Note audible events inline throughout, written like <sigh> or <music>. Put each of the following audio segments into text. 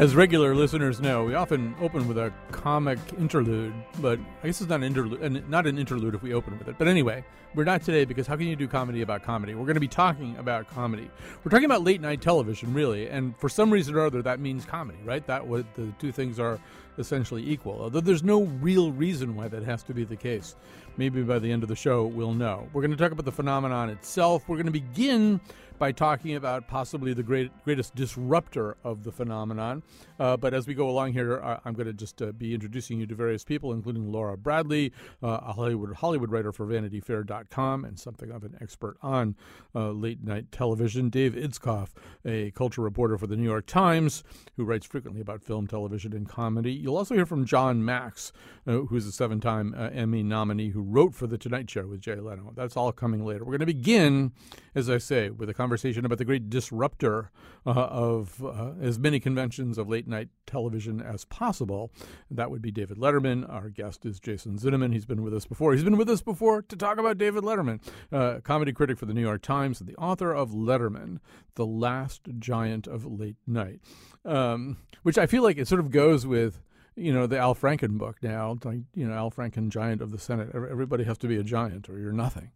As regular listeners know, we often open with a comic interlude, but I guess it's not an interlude, not an interlude if we open with it. But anyway, we're not today because how can you do comedy about comedy? We're going to be talking about comedy. We're talking about late night television, really, and for some reason or other, that means comedy, right? That what the two things are essentially equal. Although there's no real reason why that has to be the case. Maybe by the end of the show, we'll know. We're going to talk about the phenomenon itself. We're going to begin by talking about possibly the great, greatest disruptor of the phenomenon. Uh, but as we go along here, uh, I'm going to just uh, be introducing you to various people, including Laura Bradley, uh, a Hollywood, Hollywood writer for VanityFair.com and something of an expert on uh, late night television. Dave Itzkoff, a culture reporter for the New York Times, who writes frequently about film, television, and comedy. You'll also hear from Jon Macks, uh, who's a seven time Emmy nominee who wrote for The Tonight Show with Jay Leno. That's all coming later. We're going to begin, as I say, with a conversation conversation about the great disruptor uh, of uh, as many conventions of late night television as possible. That would be David Letterman. Our guest is Jason Zinoman. He's been with us before. He's been with us before to talk about David Letterman, uh, comedy critic for the New York Times and the author of Letterman, The Last Giant of Late Night, um, which I feel like it sort of goes with you know the Al Franken book now. Like you know Al Franken, giant of the Senate. Everybody has to be a giant, or you're nothing.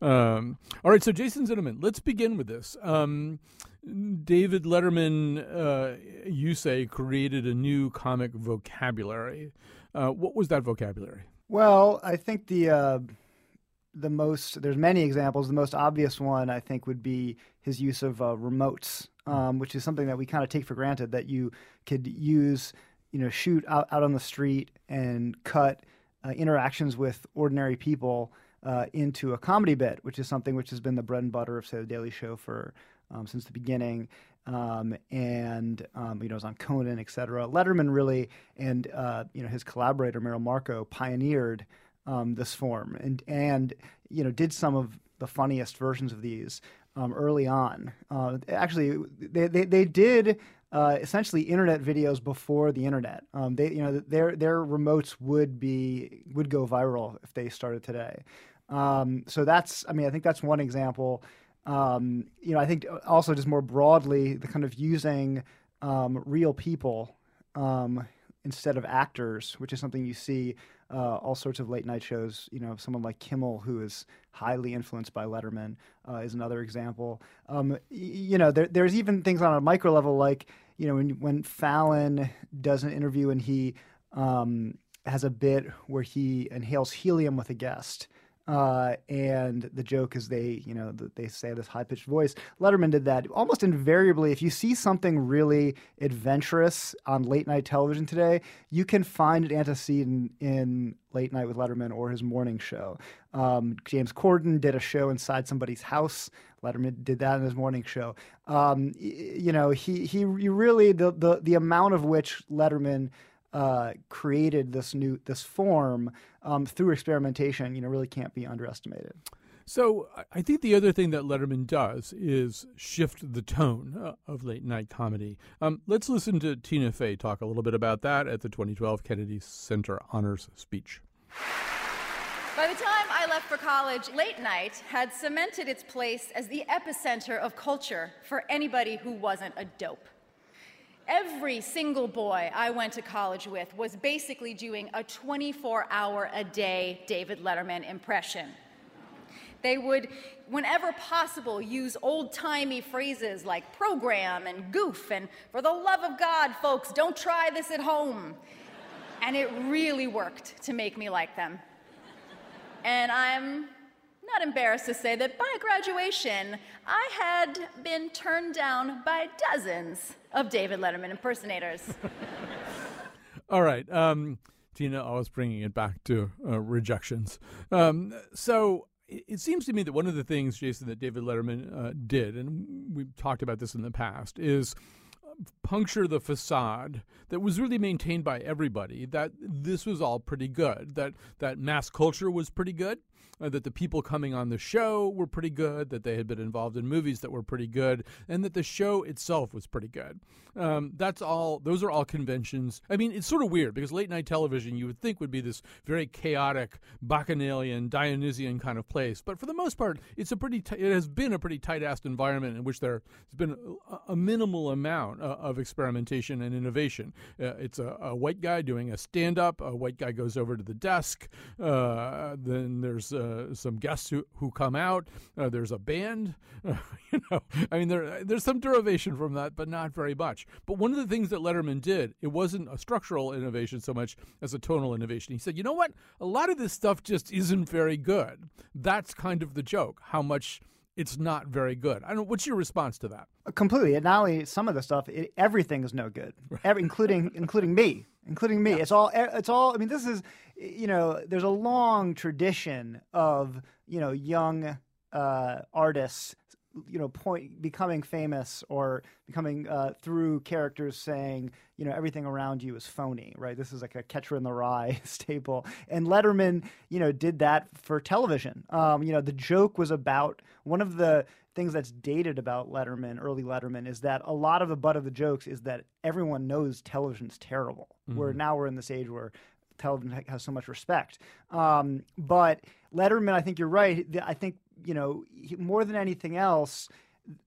Um, all right, so Jason Zinoman, let's begin with this. Um, David Letterman, uh, you say, created a new comic vocabulary. Uh, what was that vocabulary? Well, I think the uh, the most there's many examples. The most obvious one I think would be his use of uh, remotes, um, which is something that we kind of take for granted that you could use you know, shoot out, out on the street and cut uh, interactions with ordinary people uh, into a comedy bit, which is something which has been the bread and butter of, say, The Daily Show for um, since the beginning. Um, and um, you know, it was on Conan, et cetera. Letterman really, and uh, you know, his collaborator Merrill Markoe pioneered um, this form, and and you know, did some of the funniest versions of these um, early on. Uh, actually, they, they, they did uh, essentially internet videos before the internet. Um, they, you know, their their remotes would be would go viral if they started today. Um, so that's, I mean, I think that's one example. Um, you know, I think also just more broadly, the kind of using um, real people um, instead of actors, which is something you see uh, all sorts of late night shows. You know, someone like Kimmel, who is highly influenced by Letterman, uh, is another example. Um, you know, there, there's even things on a micro level, like you know, when when Fallon does an interview and he um, has a bit where he inhales helium with a guest. Uh, and the joke is they, you know, they say this high pitched voice. Letterman did that almost invariably. If you see something really adventurous on late night television today, you can find an antecedent in Late Night with Letterman or his morning show. Um, James Corden did a show inside somebody's house. Letterman did that in his morning show. Um, you know, he he really the the the amount of which Letterman uh, created this new this form um, through experimentation, you know, really can't be underestimated. So I think the other thing that Letterman does is shift the tone uh, of late night comedy. Um, let's listen to Tina Fey talk a little bit about that at the 2012 Kennedy Center Honors speech. By the time I left for college, late night had cemented its place as the epicenter of culture for anybody who wasn't a dope. Every single boy I went to college with was basically doing a 24 hour a day David Letterman impression. They would, whenever possible, use old timey phrases like program and goof and for the love of God, folks, don't try this at home. And it really worked to make me like them. And I'm not embarrassed to say that by graduation, I had been turned down by dozens of David Letterman impersonators. <laughs> All right. Um, Tina always bringing it back to uh, rejections. Um, so it, it, seems to me that one of the things, Jason, that David Letterman uh, did, and we've talked about this in the past, is puncture the facade that was really maintained by everybody that this was all pretty good, that, that mass culture was pretty good, that the people coming on the show were pretty good, that they had been involved in movies that were pretty good, and that the show itself was pretty good. Um, that's all. Those are all conventions. I mean, it's sort of weird because late night television you would think would be this very chaotic, bacchanalian, Dionysian kind of place, but for the most part, it's a pretty. T- it has been a pretty tight-assed environment in which there's been a, minimal amount uh, of experimentation and innovation. Uh, it's a, a, white guy doing a stand-up. A white guy goes over to the desk. Uh, then there's uh, uh, some guests who, who come out. Uh, there's a band. <laughs> you know, I mean, there there's some derivation from that, but not very much. But one of the things that Letterman did, it wasn't a structural innovation so much as a tonal innovation. He said, you know what? A lot of this stuff just isn't very good. That's kind of the joke. How much it's not very good. I don't. What's your response to that? Completely. And not only some of the stuff, it, everything is no good, Every, including <laughs> including me, including me. Yeah. It's all. It's all. I mean, this is. You know, there's a long tradition of you know young uh, artists you know point becoming famous or becoming uh, through characters saying you know everything around you is phony right? This is like a catcher in the rye <laughs> staple. And letterman you know did that for television. Um, you know the joke was about one of the things that's dated about letterman early letterman is that a lot of the butt of the jokes is that everyone knows television's terrible. Mm-hmm. where now we're in this age where television has so much respect. Um, but letterman i think you're right. I think you know, he, more than anything else,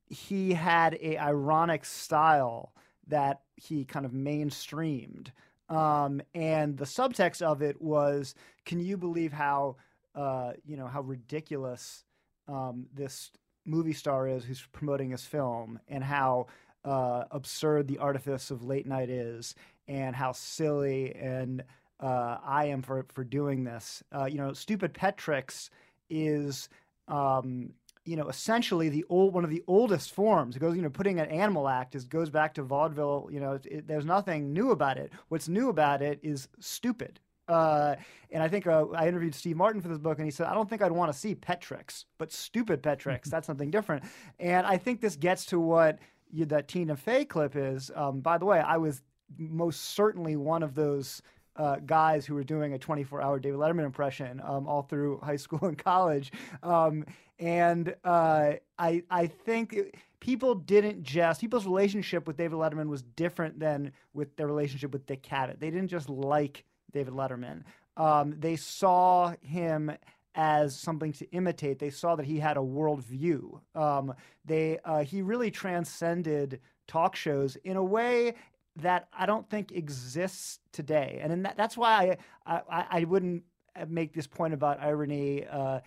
he had a ironic style that he kind of mainstreamed. Um, and the subtext of it was, can you believe how, uh, you know, how ridiculous um, this movie star is who's promoting his film, and how uh, absurd the artifice of late night is, and how silly and uh, I am for for doing this. Uh, you know, stupid pet tricks is um, you know, essentially the old one of the oldest forms. It goes, you know, putting an animal act is goes back to vaudeville. You know, it, there's nothing new about it. What's new about it is stupid. Uh, and I think uh, I interviewed Steve Martin for this book, and he said, I don't think I'd want to see pet tricks, but stupid pet tricks. <laughs> That's something different. And I think this gets to what you, that Tina Fey clip is. Um, by the way, I was most certainly one of those uh, guys who were doing a 24 hour David Letterman impression um, all through high <laughs> school and college. Um, and uh, I, I think people didn't just, people's relationship with David Letterman was different than with their relationship with Dick Cavett. They didn't just like David Letterman, um, they saw him as something to imitate. They saw that he had a worldview. Um, they uh, he really transcended talk shows in a way that I don't think exists today. And that, that's why I, I, I, wouldn't make this point about irony uh,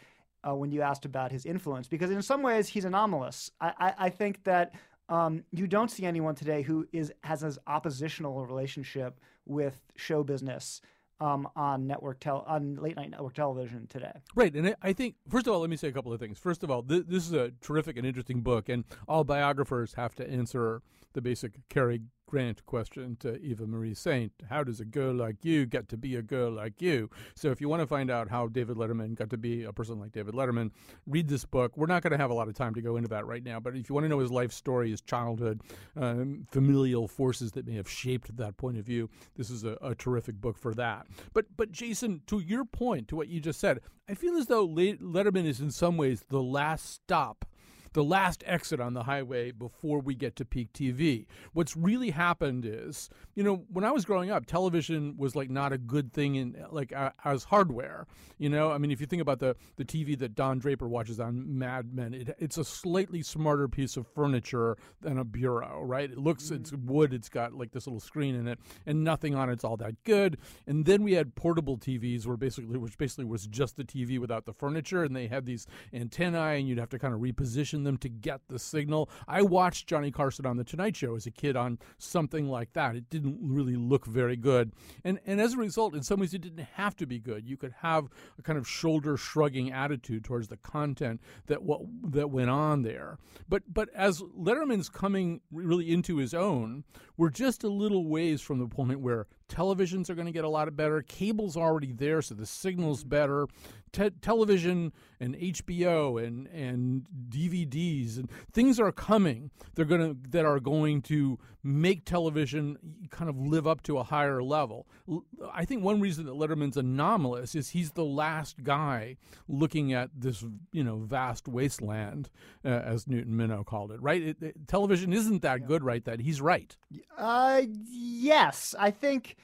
uh, when you asked about his influence, because in some ways he's anomalous. I, I, I think that um, you don't see anyone today who is has as oppositional relationship with show business um, on network tel- on late night network television today. Right, and I think first of all, let me say a couple of things. First of all, th- this is a terrific and interesting book, and all biographers have to answer the basic Cary Grant question to Eva Marie Saint. How does a girl like you get to be a girl like you? So, if you want to find out how David Letterman got to be a person like David Letterman, read this book. We're not going to have a lot of time to go into that right now, but if you want to know his life story, his childhood, um, familial forces that may have shaped that point of view, this is a, a terrific book for that. But, but Jason, to your point, to what you just said, I feel as though Letterman is in some ways the last stop the last exit on the highway before we get to peak TV. What's really happened is, you know, when I was growing up, television was like not a good thing in like uh, as hardware. You know, I mean, if you think about the the TV that Don Draper watches on Mad Men, it, it's a slightly smarter piece of furniture than a bureau, right? It looks mm-hmm. it's wood, it's got like this little screen in it, and nothing on it's all that good. And then we had portable TVs, where basically which basically was just the TV without the furniture, and they had these antennae, and you'd have to kind of reposition them to get the signal. I watched Johnny Carson on The Tonight Show as a kid on something like that. It didn't really look very good. And, and as a result, in some ways, it didn't have to be good. You could have a kind of shoulder shrugging attitude towards the content that, what, that went on there. But, but as Letterman's coming really into his own, we're just a little ways from the point where televisions are going to get a lot better. Cable's already there, so the signal's better. Te- television and HBO and and DVDs and things are coming. They're going to that are going to make television kind of live up to a higher level. I think one reason that Letterman's anomalous is he's the last guy looking at this you know vast wasteland, uh, as Newton Minow called it. Right? It, it, television isn't that yeah. good, right? That he's right. Uh, yes, I think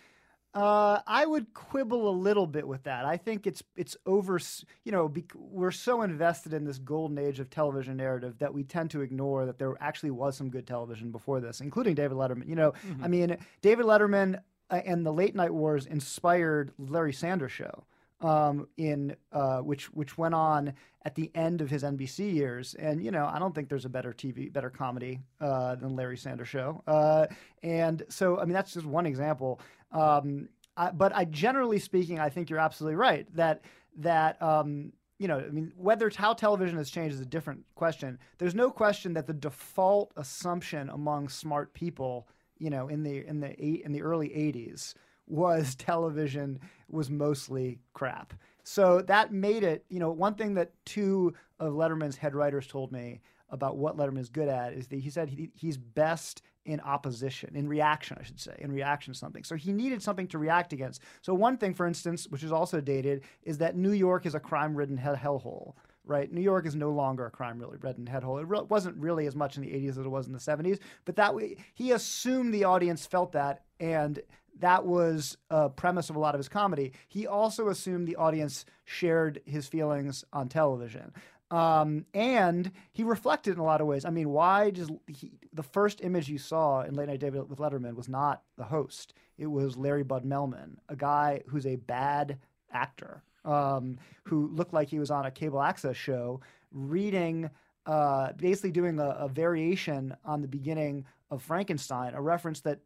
uh, I would quibble a little bit with that. I think it's it's over. You know, bec- we're so invested in this golden age of television narrative that we tend to ignore that there actually was some good television before this, including David Letterman. You know, mm-hmm. I mean, David Letterman uh, and the late night wars inspired Larry Sanders Show um, in uh, which which went on at the end of his NBC years. And you know, I don't think there's a better TV, better comedy uh, than Larry Sanders Show. Uh, and so, I mean, that's just one example. Um, I, but I generally speaking, I think you're absolutely right that that. Um, you know, I mean, whether how television has changed is a different question. There's no question that the default assumption among smart people, you know, in the in the eight, in the early '80s was <laughs> television was mostly crap. So that made it, you know, one thing that two of Letterman's head writers told me about what Letterman is good at is that he said he, he's best in opposition, in reaction, I should say, in reaction to something. So he needed something to react against. So one thing, for instance, which is also dated, is that New York is a crime-ridden hellhole right? New York is no longer a crime really ridden hellhole. It re- wasn't really as much in the 80s as it was in the 70s, but that way he assumed the audience felt that, and that was a premise of a lot of his comedy. He also assumed the audience shared his feelings on television. Um, and he reflected in a lot of ways. I mean, why does he, the first image you saw in Late Night David with Letterman was not the host? It was Larry Bud Melman, a guy who's a bad actor, um, who looked like he was on a cable access show, reading, uh, basically doing a, a variation on the beginning of Frankenstein, a reference that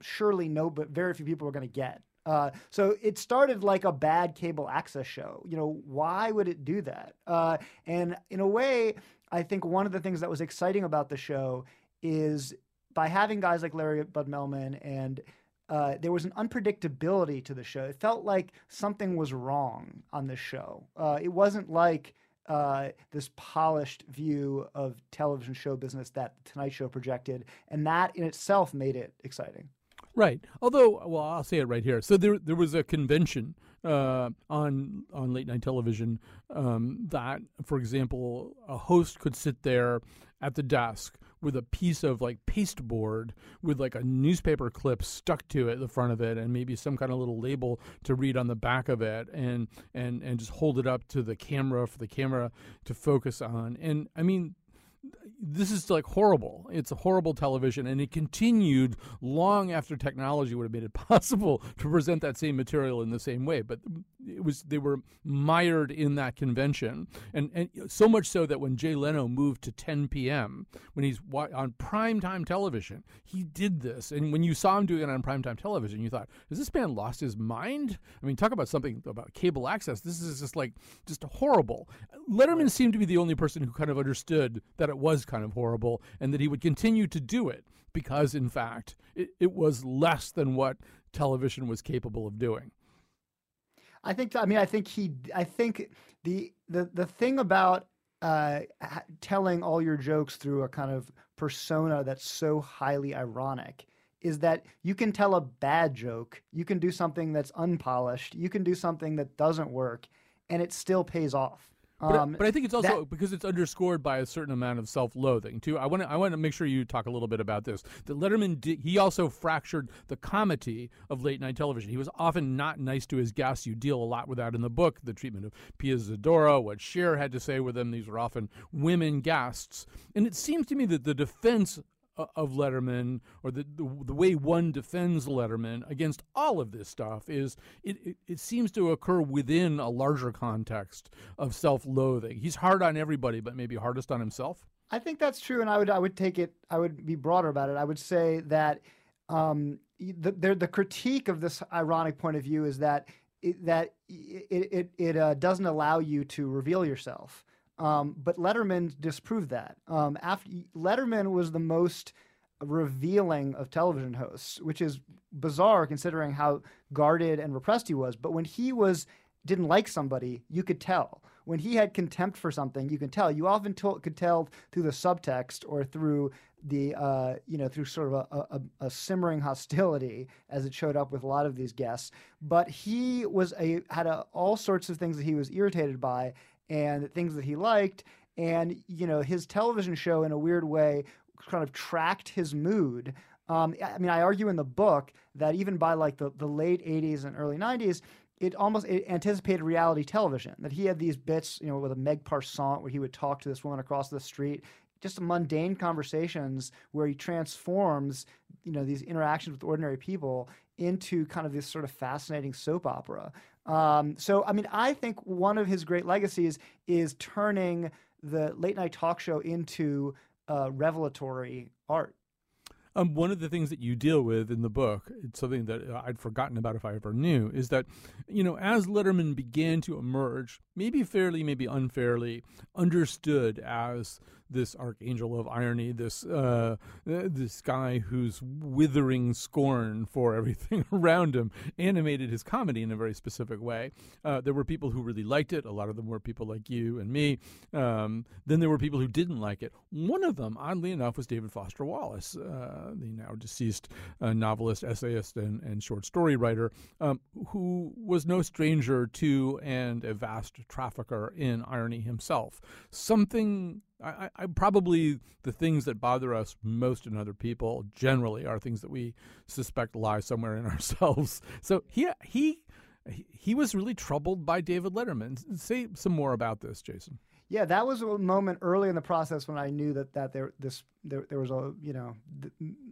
surely no, but very few people are going to get. Uh, so it started like a bad cable access show. You know, why would it do that? Uh, and in a way, I think one of the things that was exciting about the show is by having guys like Larry Bud Melman and uh, there was an unpredictability to the show. It felt like something was wrong on the show. Uh, it wasn't like uh, this polished view of television show business that the Tonight Show projected, and that in itself made it exciting. Right. Although, well, I'll say it right here. So there, there was a convention uh, on on late night television um, that, for example, a host could sit there at the desk with a piece of like pasteboard with like a newspaper clip stuck to it, the front of it, and maybe some kind of little label to read on the back of it, and and and just hold it up to the camera for the camera to focus on. And I mean, this is like horrible. It's a horrible television, and it continued long after technology would have made it <laughs> possible to present that same material in the same way. But it was they were mired in that convention, and and so much so that when Jay Leno moved to 10 p.m. when he's on primetime television, he did this. And when you saw him doing it on primetime television, you thought, "Has this man lost his mind?" I mean, talk about something about cable access. This is just like just horrible. Letterman seemed to be the only person who kind of understood that it was kind of horrible and that he would continue to do it because, in fact, it, it was less than what television was capable of doing. I think. I mean, I think he. I think the the the thing about uh, telling all your jokes through a kind of persona that's so highly ironic is that you can tell a bad joke, you can do something that's unpolished, you can do something that doesn't work, and it still pays off. But, um, but I think it's also that, because it's underscored by a certain amount of self-loathing too. I want to I want to make sure you talk a little bit about this. That Letterman did, he also fractured the comedy of late night television. He was often not nice to his guests. You deal a lot with that in the book. The treatment of Pia Zadora, what Cher had to say with them. These were often women guests, and it seems to me that the defense of Letterman or the, the, the way one defends Letterman against all of this stuff is it, it, it seems to occur within a larger context of self-loathing. He's hard on everybody, but maybe hardest on himself. I think that's true, and I would I would take it. I would be broader about it. I would say that um, the, the, the critique of this ironic point of view is that it, that it it, it uh, doesn't allow you to reveal yourself. Um, but Letterman disproved that. Um, after Letterman was the most revealing of television hosts, which is bizarre considering how guarded and repressed he was. But when he was didn't like somebody, you could tell. When he had contempt for something, you could tell. You often t- could tell through the subtext or through the uh, you know through sort of a, a, a, simmering hostility as it showed up with a lot of these guests. But he was a had a, all sorts of things that he was irritated by and things that he liked. And you know his television show in a weird way kind of tracked his mood. Um, I mean, I argue in the book that even by like the, the late 80s and early 90s, it almost it anticipated reality television. That he had these bits, you know, with a Meg Parsont where he would talk to this woman across the street, just mundane conversations where he transforms, you know, these interactions with ordinary people into kind of this sort of fascinating soap opera. Um, so, I mean, I think one of his great legacies is turning the late night talk show into uh, revelatory art. Um, one of the things that you deal with in the book, it's something that uh, I'd forgotten about if I ever knew, is that, you know, as Letterman began to emerge, maybe fairly, maybe unfairly, understood as this archangel of irony, this uh, this guy whose withering scorn for everything <laughs> around him animated his comedy in a very specific way. Uh, there were people who really liked it. A lot of them were people like you and me. Um, then there were people who didn't like it. One of them, oddly enough, was David Foster Wallace, uh, the now deceased uh, novelist, essayist, and, and short story writer, um, who was no stranger to and a vast trafficker in irony himself. Something I, I, probably the things that bother us most in other people generally are things that we suspect lie somewhere in <laughs> ourselves. So he he he was really troubled by David Letterman. Say some more about this, Jason. Yeah, that was a moment early in the process when I knew that that there this there, there was a you know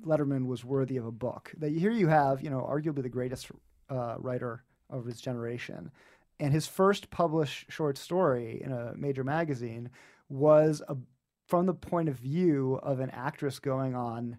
Letterman was worthy of a book. That here you have you know arguably the greatest uh, writer of his generation, and his first published short story in a major magazine was a, from the point of view of an actress going on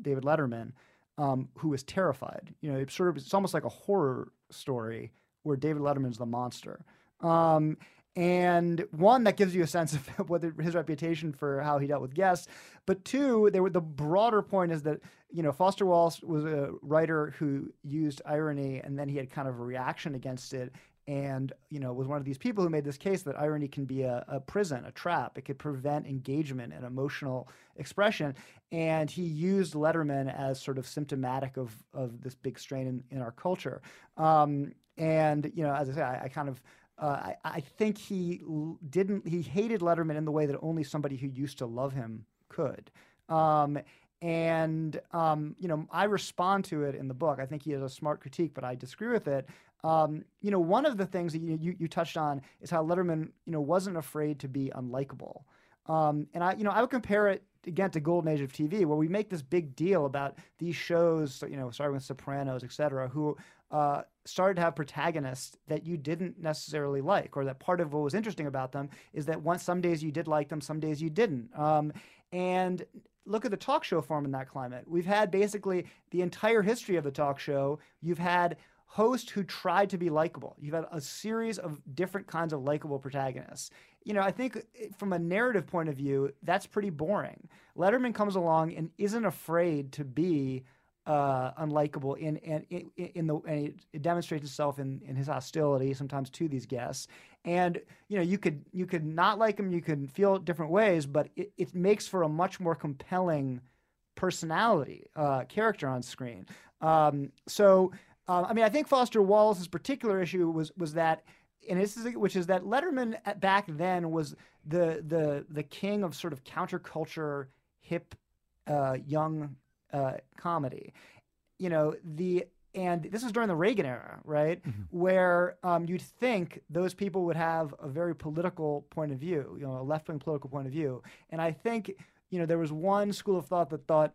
David Letterman, um, who was terrified. You know, it's sort of it's almost like a horror story where David Letterman's the monster. Um, and one that gives you a sense <laughs> of what his reputation for how he dealt with guests, but two, there were the broader point is that you know Foster Wallace was a writer who used irony, and then he had kind of a reaction against it, and you know was one of these people who made this case that irony can be a, a, prison a trap. It could prevent engagement and emotional expression. And he used letterman as sort of symptomatic of, of this big strain in, in our culture. Um, and you know as i say i, I kind of uh, I, I think he didn't he hated letterman in the way that only somebody who used to love him could. Um, and um, you know i respond to it in the book. I think he has a smart critique but i disagree with it um, you know, one of the things that you, you, you, touched on is how Letterman, you know, wasn't afraid to be unlikable. Um, and I, you know, I would compare it again to Golden Age of TV, where we make this big deal about these shows, you know, starting with Sopranos, et cetera, who uh, started to have protagonists that you didn't necessarily like, or that part of what was interesting about them is that once some days you did like them, some days you didn't. Um, and look at the talk show form in that climate. We've had basically the entire history of the talk show. You've had host who tried to be likable. You've had a series of different kinds of likable protagonists. You know, I think eh, from a narrative point of view, that's pretty boring. Letterman comes along and isn't afraid to be uh, unlikable in, in, in, the and it demonstrates itself in, in his hostility sometimes to these guests. And you know, you could you could not like him, you could feel different ways, but it, it makes for a much more compelling personality uh, character on screen. Um, so um, I mean, I think Foster Wallace's particular issue was was that, and this is which is that Letterman at, back then was the the the king of sort of counterculture, hip, uh, young uh, comedy. You know the and this was during the Reagan era, right? Mm-hmm. Where um, you'd think those people would have a very political point of view, you know, a left wing political point of view. And I think, you know, there was one school of thought that thought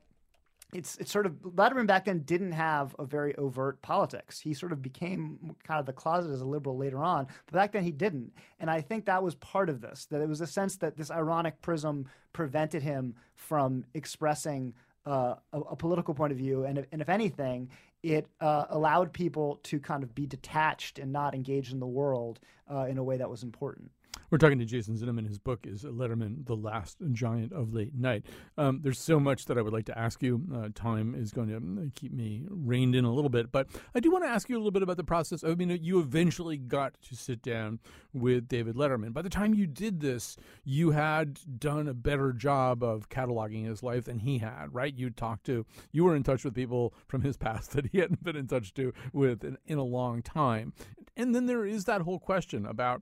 it's it's sort of Letterman back then didn't have a very overt politics. He sort of became kind of the closet as a liberal later on, but back then he didn't. And I think that was part of this. That it was a sense that this ironic prism prevented him from expressing uh, a, a, political point of view, and if, and if anything, it uh, allowed people to kind of be detached and not engaged in the world uh, in a way that was important. We're talking to Jason Zinoman. His book is Letterman, The Last Giant of Late Night. Um, there's so much that I would like to ask you. Uh, time is going to uh, keep me reined in a little bit, but I do want to ask you a little bit about the process. I mean, you eventually got to sit down with David Letterman. By the time you did this, you had done a better job of cataloging his life than he had, right? You talked to, you were in touch with people from his <laughs> past that he hadn't been in touch to with in, in a long time. And then there is that whole question about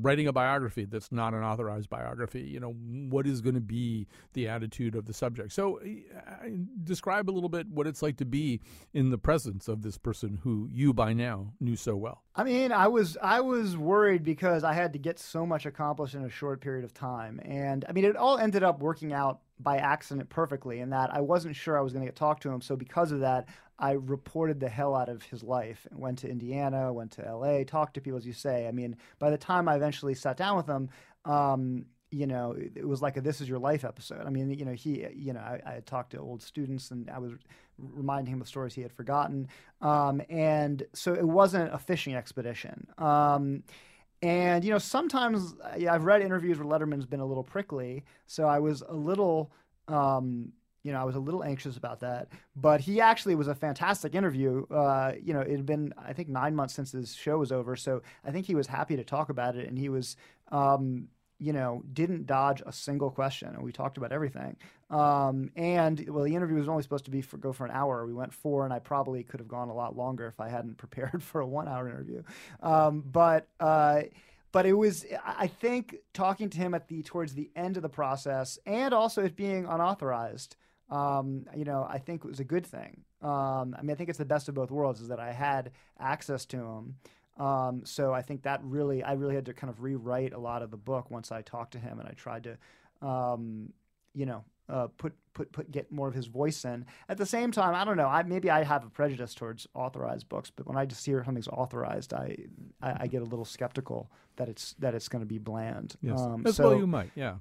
writing a biography that's not an authorized biography you know what is going to be the attitude of the subject? So uh, describe a little bit what it's like to be in the presence of this person who you by now knew so well. I mean i was i was worried because i had to get so much accomplished in a short period of time. And i mean it all ended up working out by accident perfectly in that I wasn't sure I was going to get talked to him. So because of that, I reported the hell out of his life. Went to Indiana, went to L.A., talked to people, as you say. I mean, by the time I eventually sat down with him, um, you know, it was like a "This Is Your Life" episode. I mean, you know, he, you know, I, I had talked to old students and I was reminding him of stories he had forgotten, um, and so it wasn't a fishing expedition. Um, and you know, sometimes yeah, I've read interviews where Letterman's been a little prickly, so I was a little. Um, you know, I was a little anxious about that, but he actually was a fantastic interview. Uh, you know, it had been, I think, nine months since his show was over, so I think he was happy to talk about it, and he was, um, you know, didn't dodge a single question, and we talked about everything. Um, and well, the interview was only supposed to be for go for an hour. We went four, and I probably could have gone a lot longer if I hadn't <laughs> prepared for a one-hour interview. Um, but uh, but it was I think talking to him at the towards the end of the process, and also it being unauthorized. Um, you know, I think it was a good thing. Um, I mean, I think it's the best of both worlds is that I had access to him. Um, so I think that really, I really had to kind of rewrite a lot of the book once I talked to him and I tried to, um, you know, uh, put put put get more of his voice in. At the same time, I don't know. I maybe I have a prejudice towards authorized books, but when I just hear something's authorized, I I, I get a little skeptical that it's that it's going to be bland. Yes, um, as so, well you might. Yeah.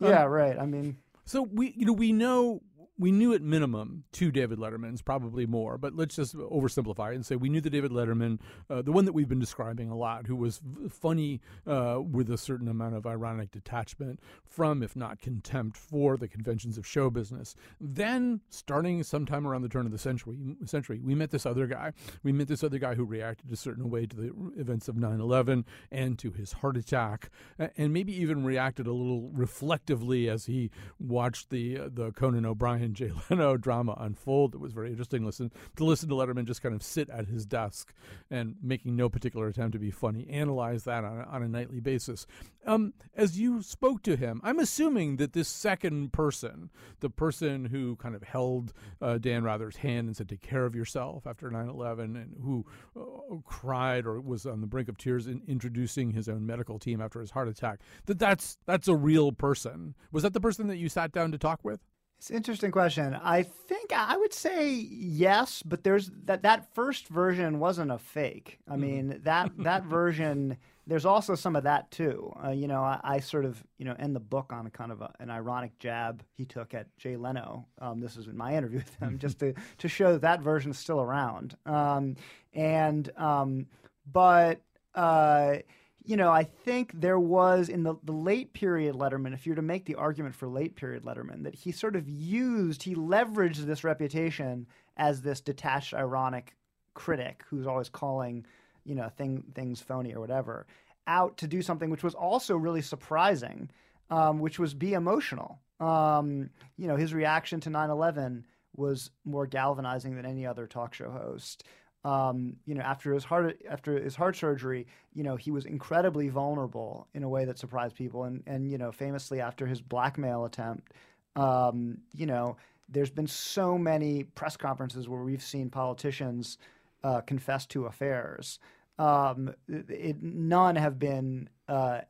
Yeah. Um, right. I mean. So we, you know, we know we knew at minimum two David Lettermans, probably more, but let's just oversimplify and say we knew the David Letterman, uh, the one that we've been describing a lot, who was funny uh, with a certain amount of ironic detachment from, if not contempt, for the conventions of show business. Then, starting sometime around the turn of the century, century, we met this other guy. We met this other guy who reacted a certain way to the events of 9/11 and to his heart attack, and maybe even reacted a little reflectively as he watched the uh, the Conan O'Brien and Jay <laughs> Leno drama unfold. It was very interesting listen to listen to Letterman just kind of sit at his desk and making no particular attempt to be funny, analyze that on on a nightly basis. Um, as you spoke to him, I'm assuming that this second person, the person who kind of held uh, Dan Rather's hand and said, "Take care of yourself" after 9/11, and who uh, cried or was on the brink of tears in introducing his own medical team after his heart attack, that that's that's a real person. Was that the person that you sat down to talk with? It's an interesting question. I think I would say yes, but there's that that first version wasn't a fake. I mm-hmm. mean that that version. There's also some of that too. Uh, you know, I, I, sort of you know end the book on a kind of a, an ironic jab he took at Jay Leno. Um, this was in my interview with him, just to <laughs> to show that that version is still around. Um, and um, but. Uh, you know, I think there was in the, the late period Letterman, if you were to make the argument for late period Letterman, that he sort of used, he leveraged this reputation as this detached, ironic critic who's always calling, you know, thing, things phony or whatever, out to do something which was also really surprising, um, which was be emotional. Um, you know, his reaction to 9 11 was more galvanizing than any other talk show host um, you know, after his heart after his heart surgery, you know, he was incredibly vulnerable in a way that surprised people. And and you know, famously after his blackmail attempt, um, you know, there's been so many press conferences where we've seen politicians uh, confess to affairs. Um, it, none have been uh,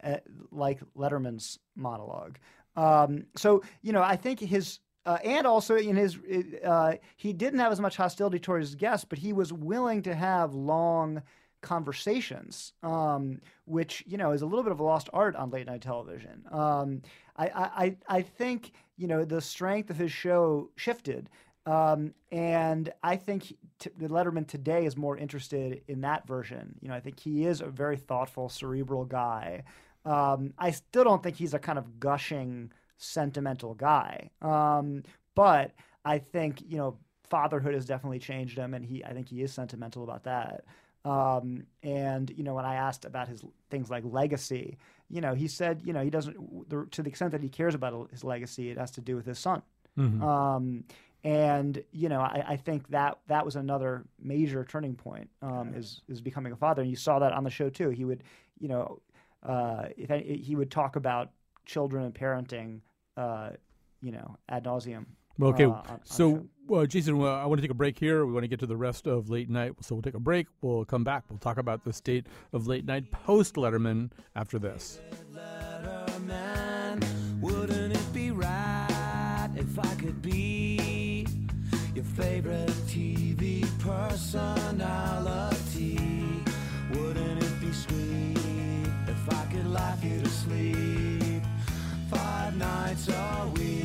like Letterman's monologue. Um, so you know, I think his uh, and also in his, uh, he didn't have as much hostility towards his guests, but he was willing to have long conversations, um, which you know is a little bit of a lost art on late night television. Um, I, I, I think you know the strength of his show shifted, um, and I think t- the Letterman today is more interested in that version. You know, I think he is a very thoughtful, cerebral guy. Um, I still don't think he's a kind of gushing, sentimental guy. Um, but I think you know fatherhood has definitely changed him, and he I think he is sentimental about that. Um, and you know when I asked about his things like legacy, you know he said you know he doesn't to the extent that he cares about his legacy, it has to do with his son. Mm-hmm. Um, and you know I, I, think that that was another major turning point um, is is becoming a father and you saw that on the show too he would you know uh, if any, he would talk about children and parenting uh, you know ad nauseum okay, uh, on, so uh, Jason, uh, I want to take a break here. We want to get to the rest of late night, so we'll take a break. We'll come back. We'll talk about the state of late night post Letterman after this. Letterman, wouldn't it be right if I could be your favorite TV personality? Wouldn't it be sweet if I could laugh you to sleep five nights a week?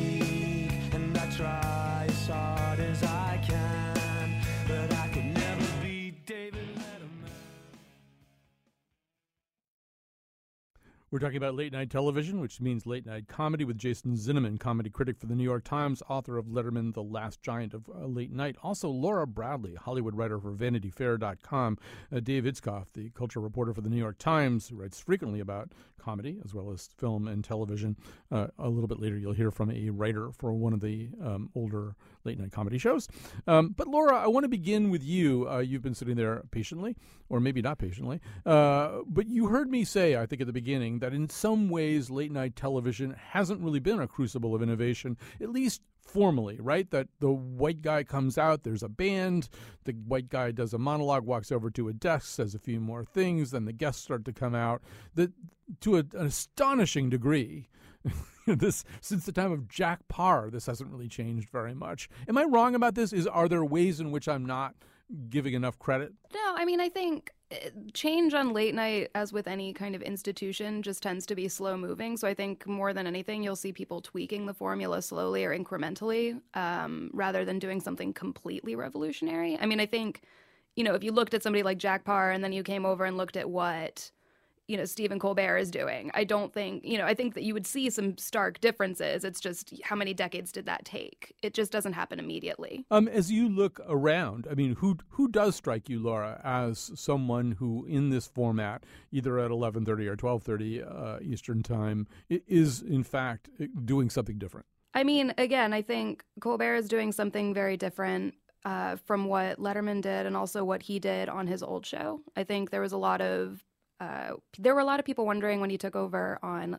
We're talking about late night television, which means late night comedy with Jason Zinoman, comedy critic for the New York Times, author of Letterman, The Last Giant of uh, Late Night. Also, Laura Bradley, Hollywood writer for VanityFair.com. Uh, Dave Itzkoff, the culture reporter for the New York Times, who writes frequently about comedy as well as film and television. Uh, a little bit later, you'll hear from a writer for one of the um, older late night comedy shows. Um, but Laura, I want to begin with you. Uh, you've been sitting there patiently, or maybe not patiently, uh, but you heard me say, I think at the beginning, that in some ways late night television hasn't really been a crucible of innovation, at least formally, right? That the white guy comes out, there's a band, the white guy does a monologue, walks over to a desk, says a few more things, then the guests start to come out. That to a, an astonishing degree, <laughs> this since the time of Jack Paar, this hasn't really changed very much. Am I wrong about this? Is are there ways in which I'm not giving enough credit? No, I mean I think uh, change on late night as with any kind of institution just tends to be slow moving so i think more than anything you'll see people tweaking the formula slowly or incrementally um, rather than doing something completely revolutionary i mean i think you know if you looked at somebody like jack paar and then you came over and looked at what you know Stephen Colbert is doing. I don't think you know. I think that you would see some stark differences. It's just how many decades did that take? It just doesn't happen immediately. Um, as you look around, I mean, who who does strike you, Laura, as someone who in this format, either at eleven thirty or twelve thirty uh, Eastern time, is in fact doing something different? I mean, again, I think Colbert is doing something very different. Uh, from what Letterman did and also what he did on his old show. I think there was a lot of uh, there were a lot of people wondering when he took over on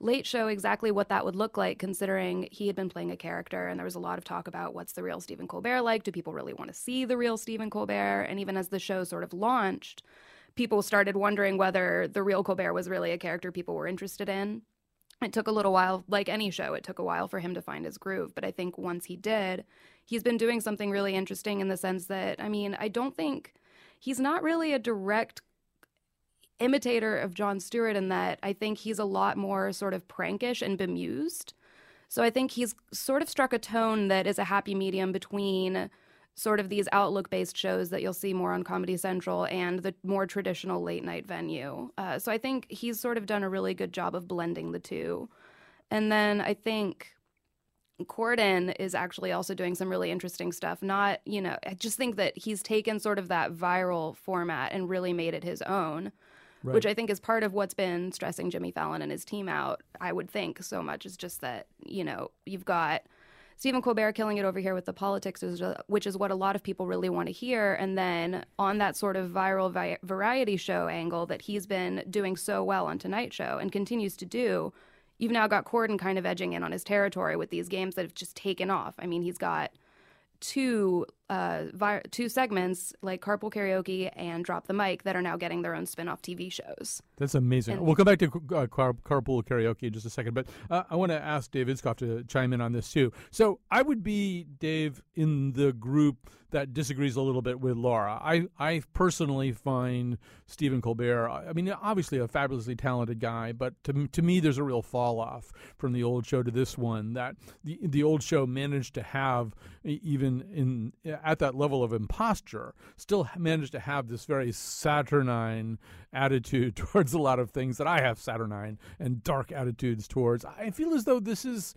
Late Show exactly what that would look like, considering he had been playing a character, and there was a lot of talk about what's the real Stephen Colbert like? Do people really want to see the real Stephen Colbert? And even as the show sort of launched, people started wondering whether the real Colbert was really a character people were interested in. It took a little while, like any show, it took a while for him to find his groove. But I think once he did, he's been doing something really interesting in the sense that, I mean, I don't think he's not really a direct imitator of Jon Stewart in that I think he's a lot more sort of prankish and bemused. So I think he's sort of struck a tone that is a happy medium between sort of these outlook based shows that you'll see more on Comedy Central and the more traditional late night venue. Uh, so I think he's sort of done a really good job of blending the two. And then I think Corden is actually also doing some really interesting stuff. Not, you know, I just think that he's taken sort of that viral format and really made it his own right. which I think is part of what's been stressing Jimmy Fallon and his team out. I would think so much is just that you know you've got Stephen Colbert killing it over here with the politics, which is what a lot of people really want to hear. And then on that sort of viral vi- variety show angle that he's been doing so well on Tonight Show and continues to do, you've now got Corden kind of edging in on his territory with these games that have just taken off. I mean, he's got two uh, vi- two segments like Carpool Karaoke and Drop the Mic that are now getting their own spin-off TV shows. That's amazing. And we'll come back to uh, car- Carpool Karaoke in just a second, but uh, I want to ask Dave Itzkoff to chime in on this too. So I would be Dave in the group that disagrees a little bit with Laura. I I personally find Stephen Colbert. I mean, obviously a fabulously talented guy, but to to me, there's a real fall off from the old show to this one. That the the old show managed to have even in at that level of imposture, still managed to have this very saturnine attitude <laughs> towards a lot of things that I have saturnine and dark attitudes towards. I feel as though this is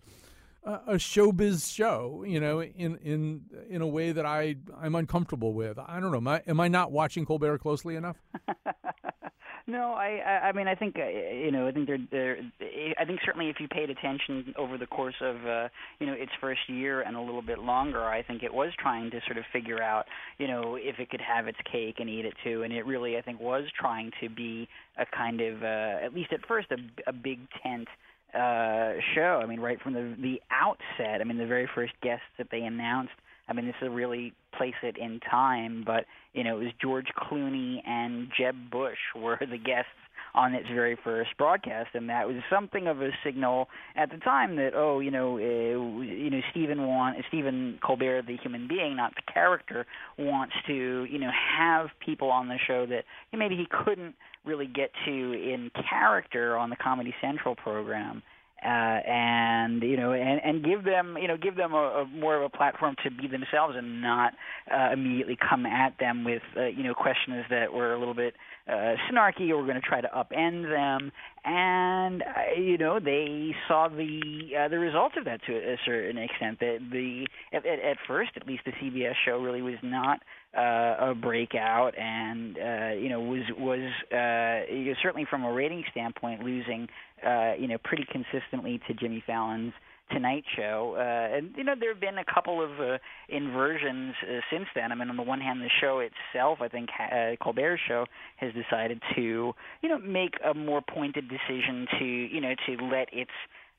a showbiz show, you know, in in in a way that I I'm uncomfortable with. I don't know. Am I, am I not watching Colbert closely enough? <laughs> no, I I mean I think uh, you know I think they're they're I think certainly if you paid attention over the course of uh, you know its first year and a little bit longer, I think it was trying to sort of figure out you know if it could have its cake and eat it too, and it really I think was trying to be a kind of uh, at least at first a, a big tent uh, show. I mean, right from the the outset. I mean, the very first guests that they announced. I mean, this is really place it in time, but you know, it was George Clooney and Jeb Bush were the guests on its very first broadcast, and that was something of a signal at the time that oh, you know, uh, you know, Stephen want Stephen Colbert, the human being, not the character, wants to you know have people on the show that maybe he couldn't really get to in character on the Comedy Central program. Uh, and you know, and, and give them, you know, give them a, a more of a platform to be themselves, and not uh, immediately come at them with, uh, you know, questions that were a little bit uh, snarky or we're going to try to upend them. And uh, you know, they saw the uh, the results of that to a certain extent. That the at, at first, at least, the CBS show really was not uh, a breakout, and uh, you know was was uh, certainly from a rating standpoint losing uh, you know pretty consistently to Jimmy Fallon's Tonight Show. Uh, and you know there have been a couple of uh, inversions uh, since then. I mean, on the one hand, the show itself, I think uh, Colbert's show has decided to you know make a more pointed decision to you know to let its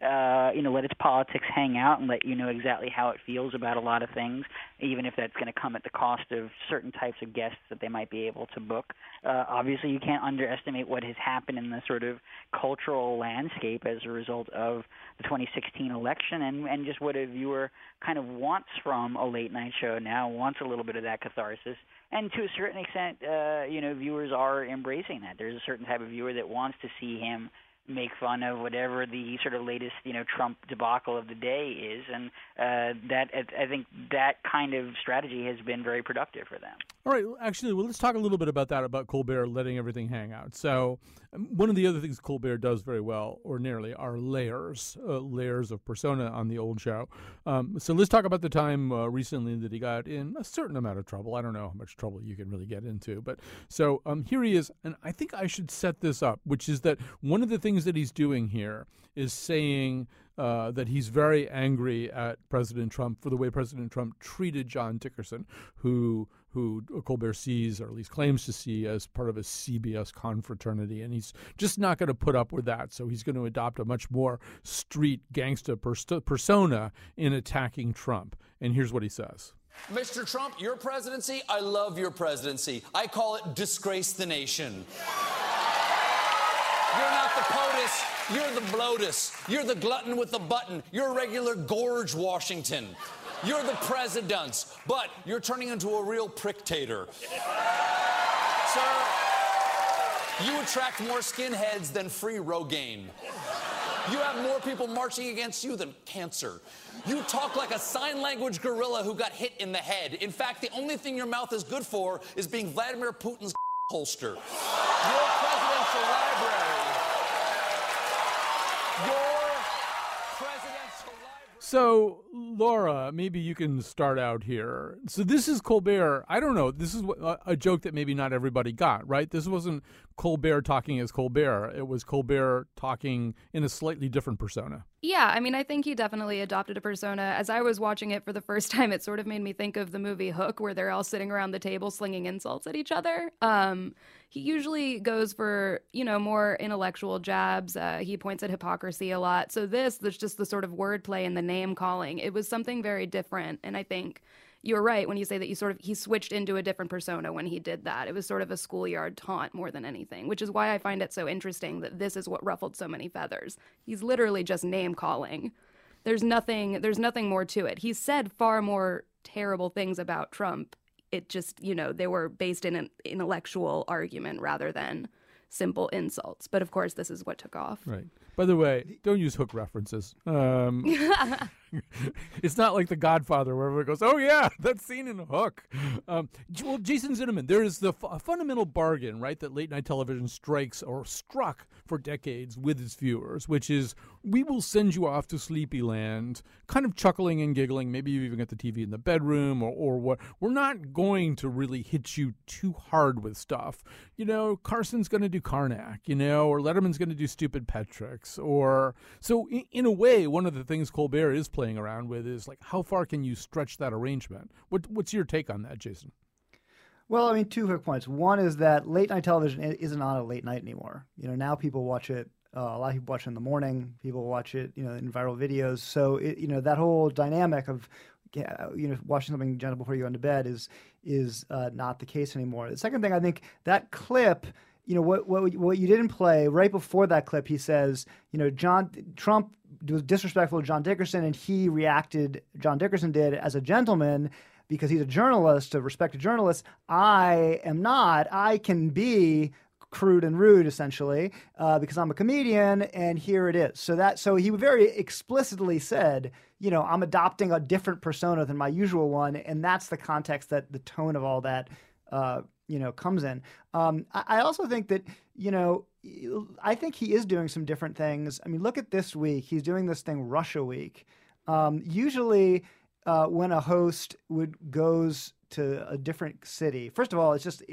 uh, you know, let its politics hang out and let you know exactly how it feels about a lot of things, even if that's going to come at the cost of certain types of guests that they might be able to book. Uh, obviously, you can't underestimate what has happened in the sort of cultural landscape as a result of the 2016 election and, and just what a viewer kind of wants from a late night show now, wants a little bit of that catharsis. And to a certain extent, uh, you know, viewers are embracing that. There's a certain type of viewer that wants to see him make fun of whatever the sort of latest you know Trump debacle of the day is, and uh, that I think that kind of strategy has been very productive for them. All right, actually, well, let's talk a little bit about that about Colbert letting everything hang out. So, um, one of the other things Colbert does very well, or nearly, are layers, uh, layers of persona on the old show. Um, so let's talk about the time uh, recently that he got in a certain amount of trouble. I don't know how much trouble you can really get into, but so um, here he is, and I think I should set this up, which is that one of the things that he's doing here is saying uh, that he's very angry at President Trump for the way President Trump treated John Dickerson, who who Colbert sees, or at least claims to see, as part of a CBS confraternity, and he's just not going to put up with that. So he's going to adopt a much more street gangster persona in attacking Trump. And here's what he says. Mr. Trump, your presidency, I love your presidency. I call it disgrace the nation. <laughs> You're not the POTUS, you're the bloatus. You're the glutton with the button. You're a regular Gorge Washington. You're the presidents, but you're turning into a real pricktator. Sir, you attract more skinheads than free Rogaine. You have more people marching against you than cancer. You talk like a sign language gorilla who got hit in the head. In fact, the only thing your mouth is good for is being Vladimir Putin's <laughs> holster. Your presidential library. So Laura, maybe you can start out here. So this is Colbert. I don't know. This is a joke that maybe not everybody got, right? This wasn't Colbert talking as Colbert. It was Colbert talking in a slightly different persona. Yeah, I mean, I think he definitely adopted a persona. As I was watching it for the first <laughs> time, it sort of made me think of the movie Hook, where they're all sitting around the table slinging insults at each other. Um, he usually goes for, you know, more intellectual jabs. Uh, he points at hypocrisy a lot. So this, there's just the sort of wordplay and the name calling. It was something very different. And I think you're right when you say that you sort of he switched into a different persona when he did that. It was sort of a schoolyard taunt more than anything, which is why I find it so interesting that this is what ruffled so many feathers. He's literally just name calling. There's nothing there's nothing more to it. He said far more terrible things about Trump. It just, you know, they were based in an intellectual argument rather than simple insults. But of course, this is what took off. Right. By the way, don't use hook references. Um, <laughs> <laughs> it's not like The Godfather where everyone goes, "Oh yeah, <laughs> that scene in Hook." Um, well, Jason Zinoman, there is the fundamental bargain, right, that late night television strikes or struck for decades with its viewers, which is we will send you off to Sleepyland, kind of chuckling and giggling. Maybe you even got the TV in the bedroom or, or what. We're not going to really hit you too hard with stuff. You know, Carson's going to do Carnac, you know, or Letterman's going to do stupid pet tricks. Or so, in, in, a way, one of the things Colbert is playing around with is like, how far can you stretch that arrangement? What, what's your take on that, Jason? Well, I mean, two quick points. One is that late night television isn't on a late night anymore. You know, now people watch it uh, a lot of people watch it in the morning. People watch it, you know, in viral videos. So it, you know that whole dynamic of you know watching something gentle before you go into bed is is uh, not the case anymore. The second thing I think that clip. You know what, what what you didn't play right before that clip. He says, you know, John Trump was disrespectful to John Dickerson, and he reacted. John Dickerson did as a gentleman because he's a journalist, a respected journalist. I am not. I can be crude and rude essentially uh, because I'm a comedian and here it is. So that so he very explicitly said, you know, I'm adopting a different persona than my usual one, and that's the context that the tone of all that uh, you know comes in. Um, I, I also think that you know. I think he is doing some different things. I mean, look at this week. He's doing this thing Russia Week. Um, usually, uh, when a host would goes to a different city. First of all, it's just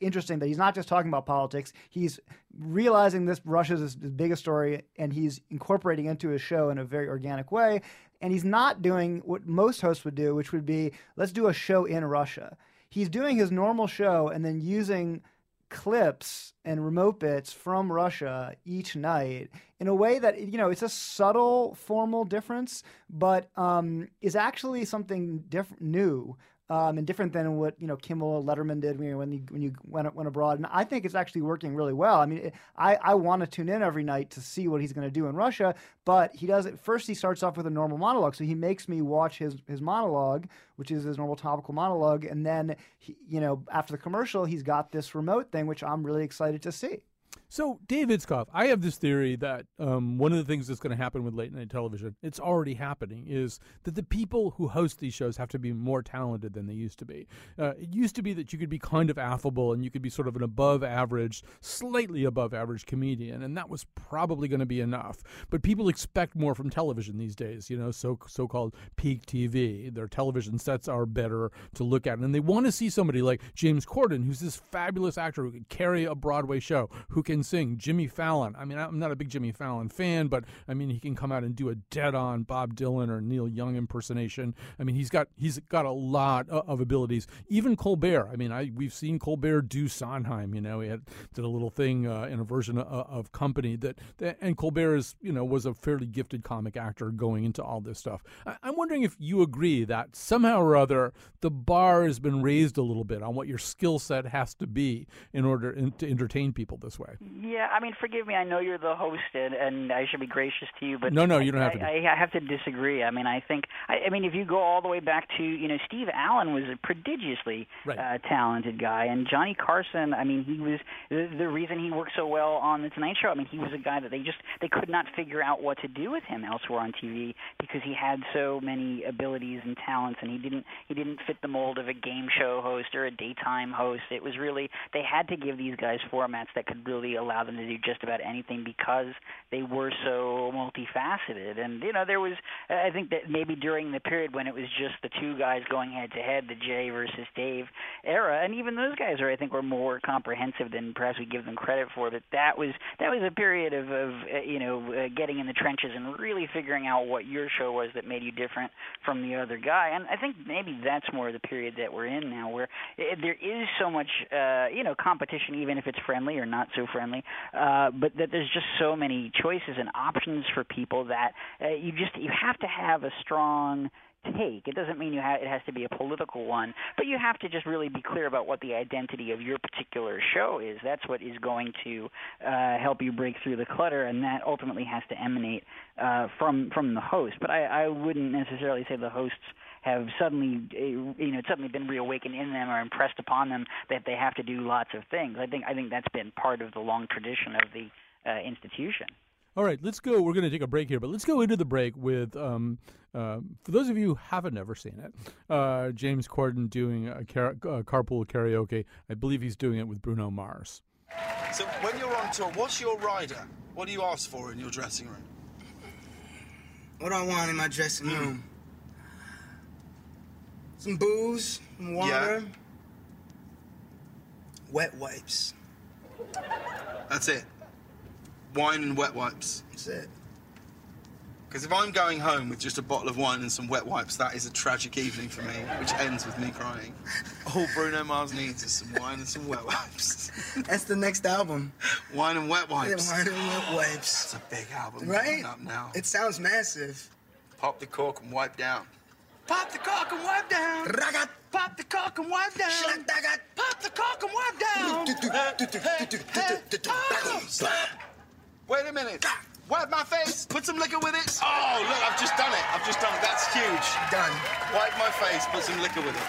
interesting that he's not just talking about politics. He's realizing this Russia's his biggest story, and he's incorporating into his show in a very organic way. And he's not doing what most hosts would do, which would be let's do a show in Russia. He's doing his normal show and then using clips and remote bits from Russia each night in a way that you know it's a subtle formal difference, but um, is actually something different, new um, and different than what you know Kimmel Letterman did when you when you, when you went went abroad. And I think it's actually working really well. I mean, it, I I want to tune in every night to see what he's going to do in Russia. But he does it first. He starts off with a normal monologue, so he makes me watch his his monologue, which is his normal topical monologue, and then he, you know after the commercial, he's got this remote thing, which I'm really excited to see. So, Dave Itzkoff, I have this theory that um, one of the things that's going to happen with late night television, it's already happening, is that the people who host these shows have to be more talented than they used to be. Uh, it used to be that you could be kind of affable and you could be sort of an above average, slightly above average comedian, and that was probably going to be enough. But people expect more from television these days, you know, so so called peak TV. Their television sets are better to look at, and they want to see somebody like James Corden, who's this fabulous actor who can carry a Broadway show, who can sing. Jimmy Fallon. I mean, I'm not a big Jimmy Fallon fan, but I mean, he can come out and do a dead-on Bob Dylan or Neil Young impersonation. I mean, he's got he's got a lot of abilities. Even Colbert. I mean, I we've seen Colbert do Sondheim. You know, he had did a little thing uh, in a version of, of Company that, that, and Colbert is you know was a fairly gifted comic actor going into all this stuff. I, I'm wondering if you agree that somehow or other the bar has been raised a little bit on what your skill set has to be in order in, to entertain people this way. Yeah, I mean, forgive me. I know you're the host, and, and I should be gracious to you, but no, no, you don't I, have to. I, I have to disagree. I mean, I think. I, I mean, if you go all the way back to you know, Steve Allen was a prodigiously right. uh, talented guy, and Johnny Carson. I mean, he was the, the reason he worked so well on the Tonight Show. I mean, he was a guy that they just they could not figure out what to do with him elsewhere on TV because he had so many abilities and talents, and he didn't he didn't fit the mold of a game show host or a daytime host. It was really they had to give these guys formats that could really allow them to do just about anything because they were so multifaceted. And you know, there was I think that maybe during the period when it was just the two guys going head to head, the Jay versus Dave era, and even those guys are I think were more comprehensive than perhaps we give them credit for. But that was that was a period of, of uh, you know uh, getting in the trenches and really figuring out what your show was that made you different from the other guy. And I think maybe that's more the period that we're in now, where it, there is so much uh, you know competition, even if it's friendly or not so friendly. Uh, but that there's just so many choices and options for people that uh, you just you have to have a strong take. It doesn't mean you ha- it has to be a political one, but you have to just really be clear about what the identity of your particular show is. That's what is going to uh, help you break through the clutter, and that ultimately has to emanate uh, from from the host. But I, I wouldn't necessarily say the hosts have suddenly uh, you know suddenly been reawakened in them or impressed upon them that they have to do lots of things. I think I think that's been part of the long tradition of the uh, institution. All right, let's go. We're going to take a break here, but let's go into the break with, um, uh, for those of you who haven't ever seen it, uh, James Corden doing a car- uh, carpool karaoke. I believe he's doing it with Bruno Mars. So when you're on tour, what's your rider? What do you ask for in your dressing room? What do I want in my dressing room? Some booze, some water, wet wipes. That's it. Wine and wet wipes. That's it. Because if I'm going home with just a bottle of wine and some wet wipes, that is a tragic evening for me, which ends with me crying. All Bruno Mars needs is some wine and some wet wipes. <laughs> That's the next album. wine and wet Yeah, wipes. wine and wet wipes. It's a big album Right? coming up now. It sounds massive. Pop the cork and wipe down. Pop the cork and wipe down. Ragat. Pop the cork and wipe down. Shladagat. Pop the cork and wipe down. Wait a minute. Wipe my face. Put some liquor with it. Oh, look, I've just done it. I've just done it. That's huge. Done. Wipe my face. Put some liquor with it.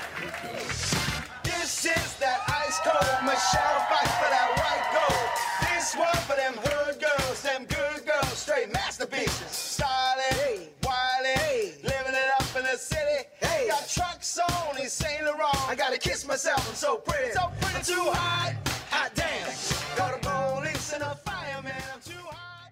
This is that ice cold Michelle fight for that white gold. This one for them hood girls, I'm so pretty. So pretty, too hot, hot damn. Got the police and a fireman, I'm too hot.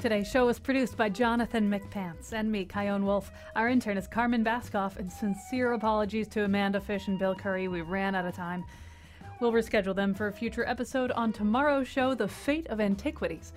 Today's show was produced by Jonathan McPants and me, Chion Wolf. Our intern is Carmen Baskoff, and sincere apologies to Amanda Fish and Bill Curry. We ran out of time. We'll reschedule them for a future episode on tomorrow's show, The Fate of Antiquities.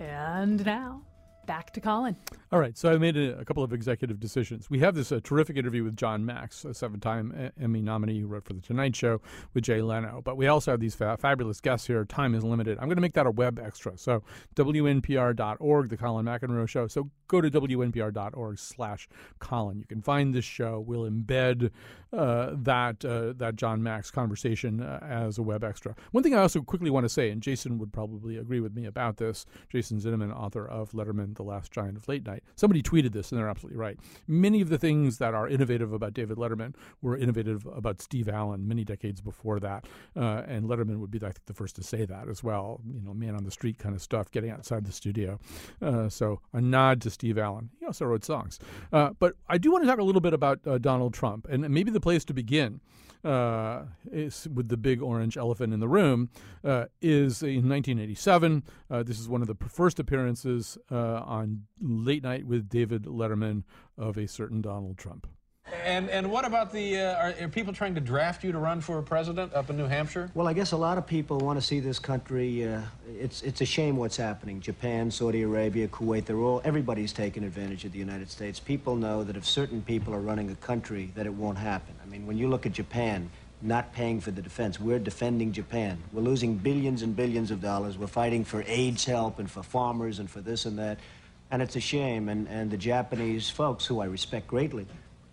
And now, back to Colin. All right, so I made a, a couple of executive decisions. We have this uh, terrific interview with Jon Macks, a seven-time E- Emmy nominee who wrote for The Tonight Show with Jay Leno. But we also have these fa- fabulous guests here. Time is limited. I'm going to make that a web extra. So WNPR.org, the Colin McEnroe Show. So go to WNPR.org slash Colin. You can find this show. We'll embed uh, that uh, that Jon Macks conversation uh, as a web extra. One thing I also quickly want to say, and Jason would probably agree with me about this, Jason Zinoman, author of Letterman, The Last Giant of Late Night. Somebody tweeted this, and they're absolutely right. Many of the things that are innovative about David Letterman were innovative about Steve Allen many decades before that. Uh, and Letterman would be, I think, the first to say that as well. You know, man on the street kind of stuff, getting outside the studio. Uh, so a nod to Steve Allen. He also wrote songs. Uh, but I do want to talk a little bit about Donald Trump, and maybe the place to begin uh, with the big orange elephant in the room uh, is in 1987. Uh, this is one of the first appearances uh, on Late Night with David Letterman of a certain Donald Trump. And and what about the uh, are, are people trying to draft you to run for president up in New Hampshire? Well, I guess a lot of people want to see this country. Uh, it's it's a shame what's happening. Japan, Saudi Arabia, Kuwait. They're all everybody's taking advantage of the United States. People know that if certain people are running a country, that it won't happen. I mean, when you look at Japan. Not paying for the defense. We're defending Japan. We're losing billions and billions of dollars. We're fighting for AIDS help and for farmers and for this and that. And it's a shame. And, and the Japanese folks, who I respect greatly,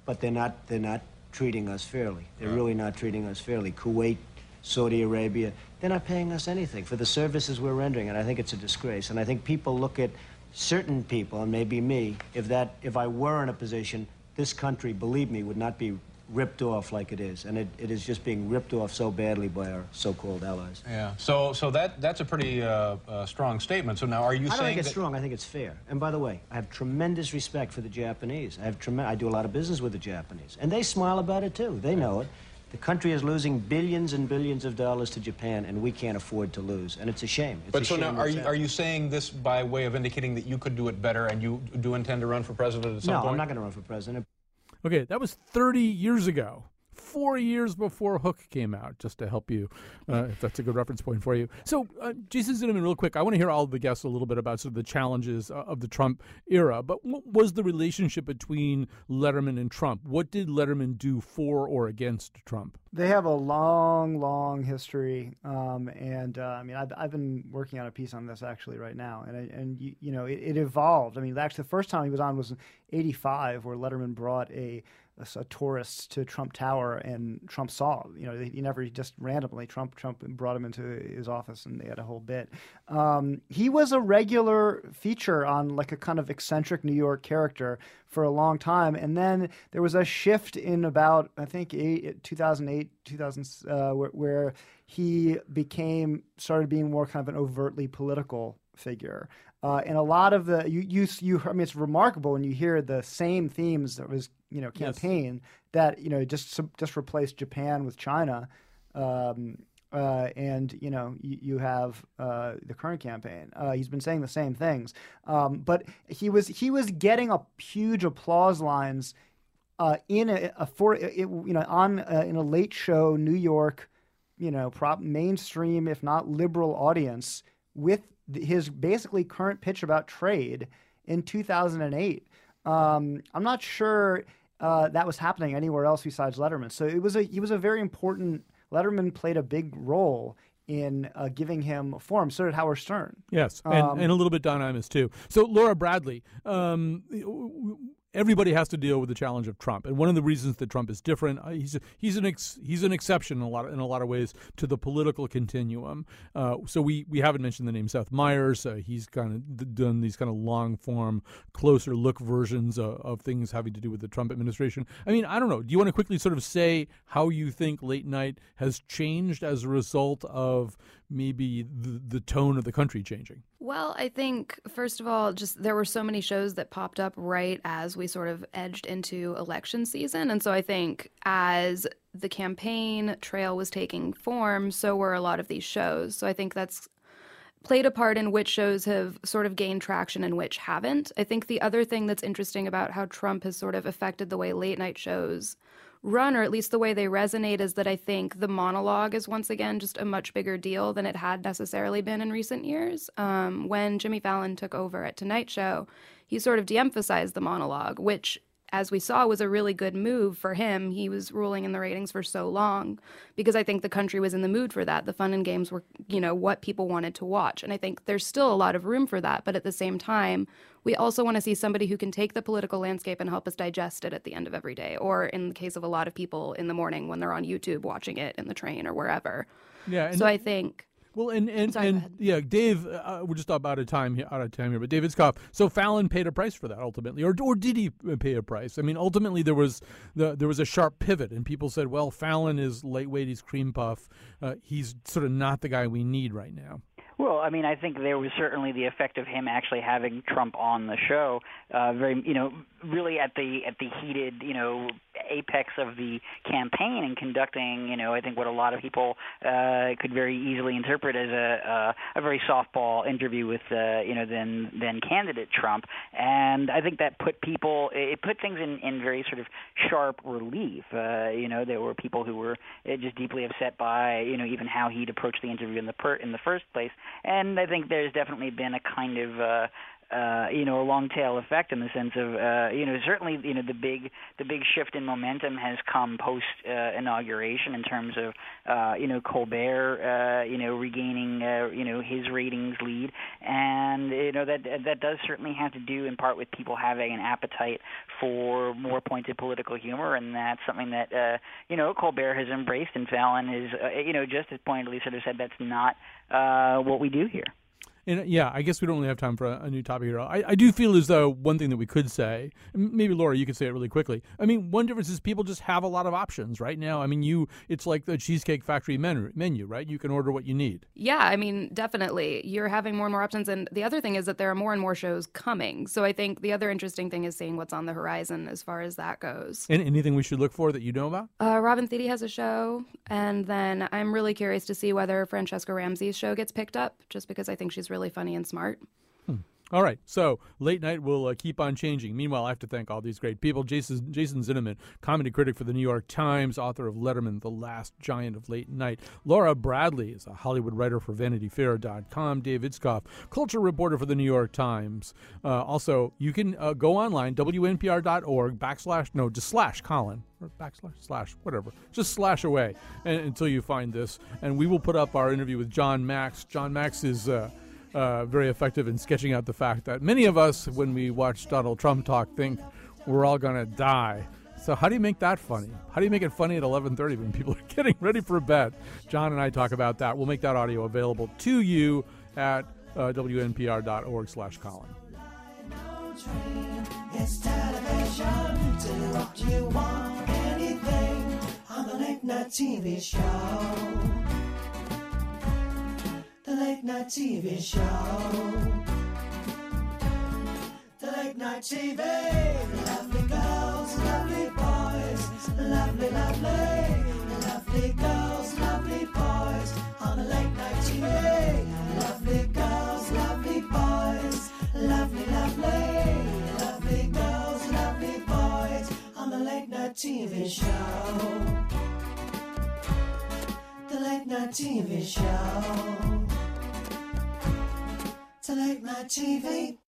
but they're not they're not treating us fairly. They're really not treating us fairly. Kuwait, Saudi Arabia, they're not paying us anything for the services we're rendering, and I think it's a disgrace. And I think people look at certain people, and maybe me, if that if I were in a position, this country, believe me, would not be ripped off like it is, and it, it is just being ripped off so badly by our so-called allies. Yeah. So so that that's a pretty uh, uh, strong statement. So now are you I don't saying think it's strong. I think it's fair. And by the way, I have tremendous respect for the Japanese. I have trem- I do a lot of business with the Japanese, and they smile about it too. They know it. The country is losing billions and billions of dollars to Japan, and we can't afford to lose. And it's a shame. It's But a so shame now are you are you saying this by way of indicating that you could do it better and you do intend to run for president at some No, point? I'm not going to run for president. Okay, that was 30 years ago. Four years before Hook came out, just to help you, uh, if that's a good reference point for you. So, uh, Jason real quick, I want to hear all of the guests a little bit about sort of the challenges uh, of the Trump era. But what was the relationship between Letterman and Trump? What did Letterman do for or against Trump? They have a long, long history, um, and uh, I mean, I've, I've been working on a piece on this actually right now, and I, and you, you know, it, it evolved. I mean, actually, the first time he was on was '85, where Letterman brought a a, tourists to Trump Tower, and Trump saw. You know, he never just randomly Trump Trump brought him into his office, and they had a whole bit. Um, he was a regular feature on like a kind of eccentric New York character for a long time, and then there was a shift in about I think eight, 2008, 2000, uh, where, where he became started being more kind of an overtly political figure. Uh, and a lot of the you, you you I mean it's remarkable when you hear the same themes that was you know campaign yes. that you know just just replaced Japan with China, um, uh, and you know you, you have uh, the current campaign. Uh, he's been saying the same things, um, but he was he was getting a huge applause lines uh, in a, a for it, you know on uh, in a late show New York, you know prop mainstream if not liberal audience with his basically current pitch about trade in 2008. Um, I'm not sure uh, that was happening anywhere else besides Letterman. So it was a he was a very important. Letterman played a big role in uh, giving him form. So did Howard Stern. Yes, and, um, and a little bit Don Imus too. So Laura Bradley, um, everybody has to deal with the challenge of Trump, and one of the reasons that Trump is different, uh, he's a, he's an ex, he's an exception in a lot of, in a lot of ways to the political continuum. Uh, so we we haven't mentioned the name Seth Meyers. Uh, he's kind of done these kind of long form, closer look versions of, of things having to do with the Trump administration. I mean, I don't know. Do you want to quickly sort of say how you think late night has changed as a result of maybe the, the tone of the country changing? Well, I think, first of all, just there were so many shows that popped up right as we sort of edged into election season. And so I think as the campaign trail was taking form, so were a lot of these shows. So I think that's played a part in which shows have sort of gained traction and which haven't. I think the other thing that's interesting about how Trump has sort of affected the way late night shows run, or at least the way they resonate, is that I think the monologue is once again just a much bigger deal than it had necessarily been in recent years. Um, when Jimmy Fallon took over at Tonight Show, he sort of de emphasized the monologue, which as we saw, was a really good move for him. He was ruling in the ratings for so long because I think the country was in the mood for that. The fun and games were, you know, what people wanted to watch. And I think there's still a lot of room for that. But at the same time, we also want to see somebody who can take the political landscape and help us digest it at the end of every day, or in the case of a lot of people in the morning when they're on YouTube watching it in the train or wherever. Yeah. So I think well, and and, Sorry, and yeah, Dave, uh, we're just out of time here, out of time here. But David Itzkoff. So Fallon paid a price for that ultimately, or or did he pay a price? I mean, ultimately there was the there was a sharp pivot, and people said, well, Fallon is lightweight, he's cream puff, uh, he's sort of not the guy we need right now. Well, I mean, I think there was certainly the effect of him actually having Trump on the show, uh, very, you know, really at the at the heated, you know, apex of the campaign and conducting, you know, I think what a lot of people uh, could very easily interpret as a uh, a very softball interview with, uh, you know, then then candidate Trump, and I think that put people, it put things in in very sort of sharp relief. Uh, you know, there were people who were uh, just deeply upset by, you know, even how he'd approached the interview in the per in the first place and I think there's definitely been a kind of uh, uh, you know a long tail effect in the sense of uh, you know certainly you know the big the big shift in momentum has come post uh, inauguration in terms of uh, you know Colbert uh, you know regaining uh, you know his ratings lead and you know that that does certainly have to do in part with people having an appetite for more pointed political humor and that's something that uh, you know Colbert has embraced and Fallon is uh, you know just as pointedly sort of said that's not uh, what we do here. And yeah, I guess we don't really have time for a, a new topic here. I, I do feel as though one thing that we could say, maybe Laura, you could say it really quickly. I mean, one difference is people just have a lot of options right now. I mean, you, it's like the Cheesecake Factory menu, menu, right? You can order what you need. Yeah, I mean, definitely. You're having more and more options. And the other thing is that there are more and more shows coming. So I think the other interesting thing is seeing what's on the horizon as far as that goes. And anything we should look for that you know about? Uh, Robin Thede has a show. And then I'm really curious to see whether Franchesca Ramsey's show gets picked up, just because I think she's really funny and smart. Hmm. All right, so late night will uh, keep on changing. Meanwhile, I have to thank all these great people: Jason Jason Zinoman, comedy critic for the New York Times, author of Letterman, the Last Giant of Late Night. Laura Bradley is a Hollywood writer for VanityFair.com. Dave Itzkoff, culture reporter for the New York Times. Uh, also, you can uh, go online WNPR.org backslash no just slash Colin or backslash slash whatever just slash away and, until you find this, and we will put up our interview with Jon Macks. Jon Macks is uh, uh, very effective in sketching out the fact that many of us, when we watch Donald Trump talk, think we're all gonna die. So how do you make that funny? How do you make it funny at 11:30 when people <laughs> are getting ready for bed? John and I talk about that. We'll make that audio available to you at uh, wnpr.org/colin. Television to you want, anything on the late night TV show. Late night TV show. The late night TV. Lovely girls, lovely boys. Lovely, lovely. Lovely girls, lovely boys. On the late night TV. Lovely girls, lovely boys. Lovely, lovely. Lovely girls, lovely boys. On the late night TV show. The late night TV show. The late night TV.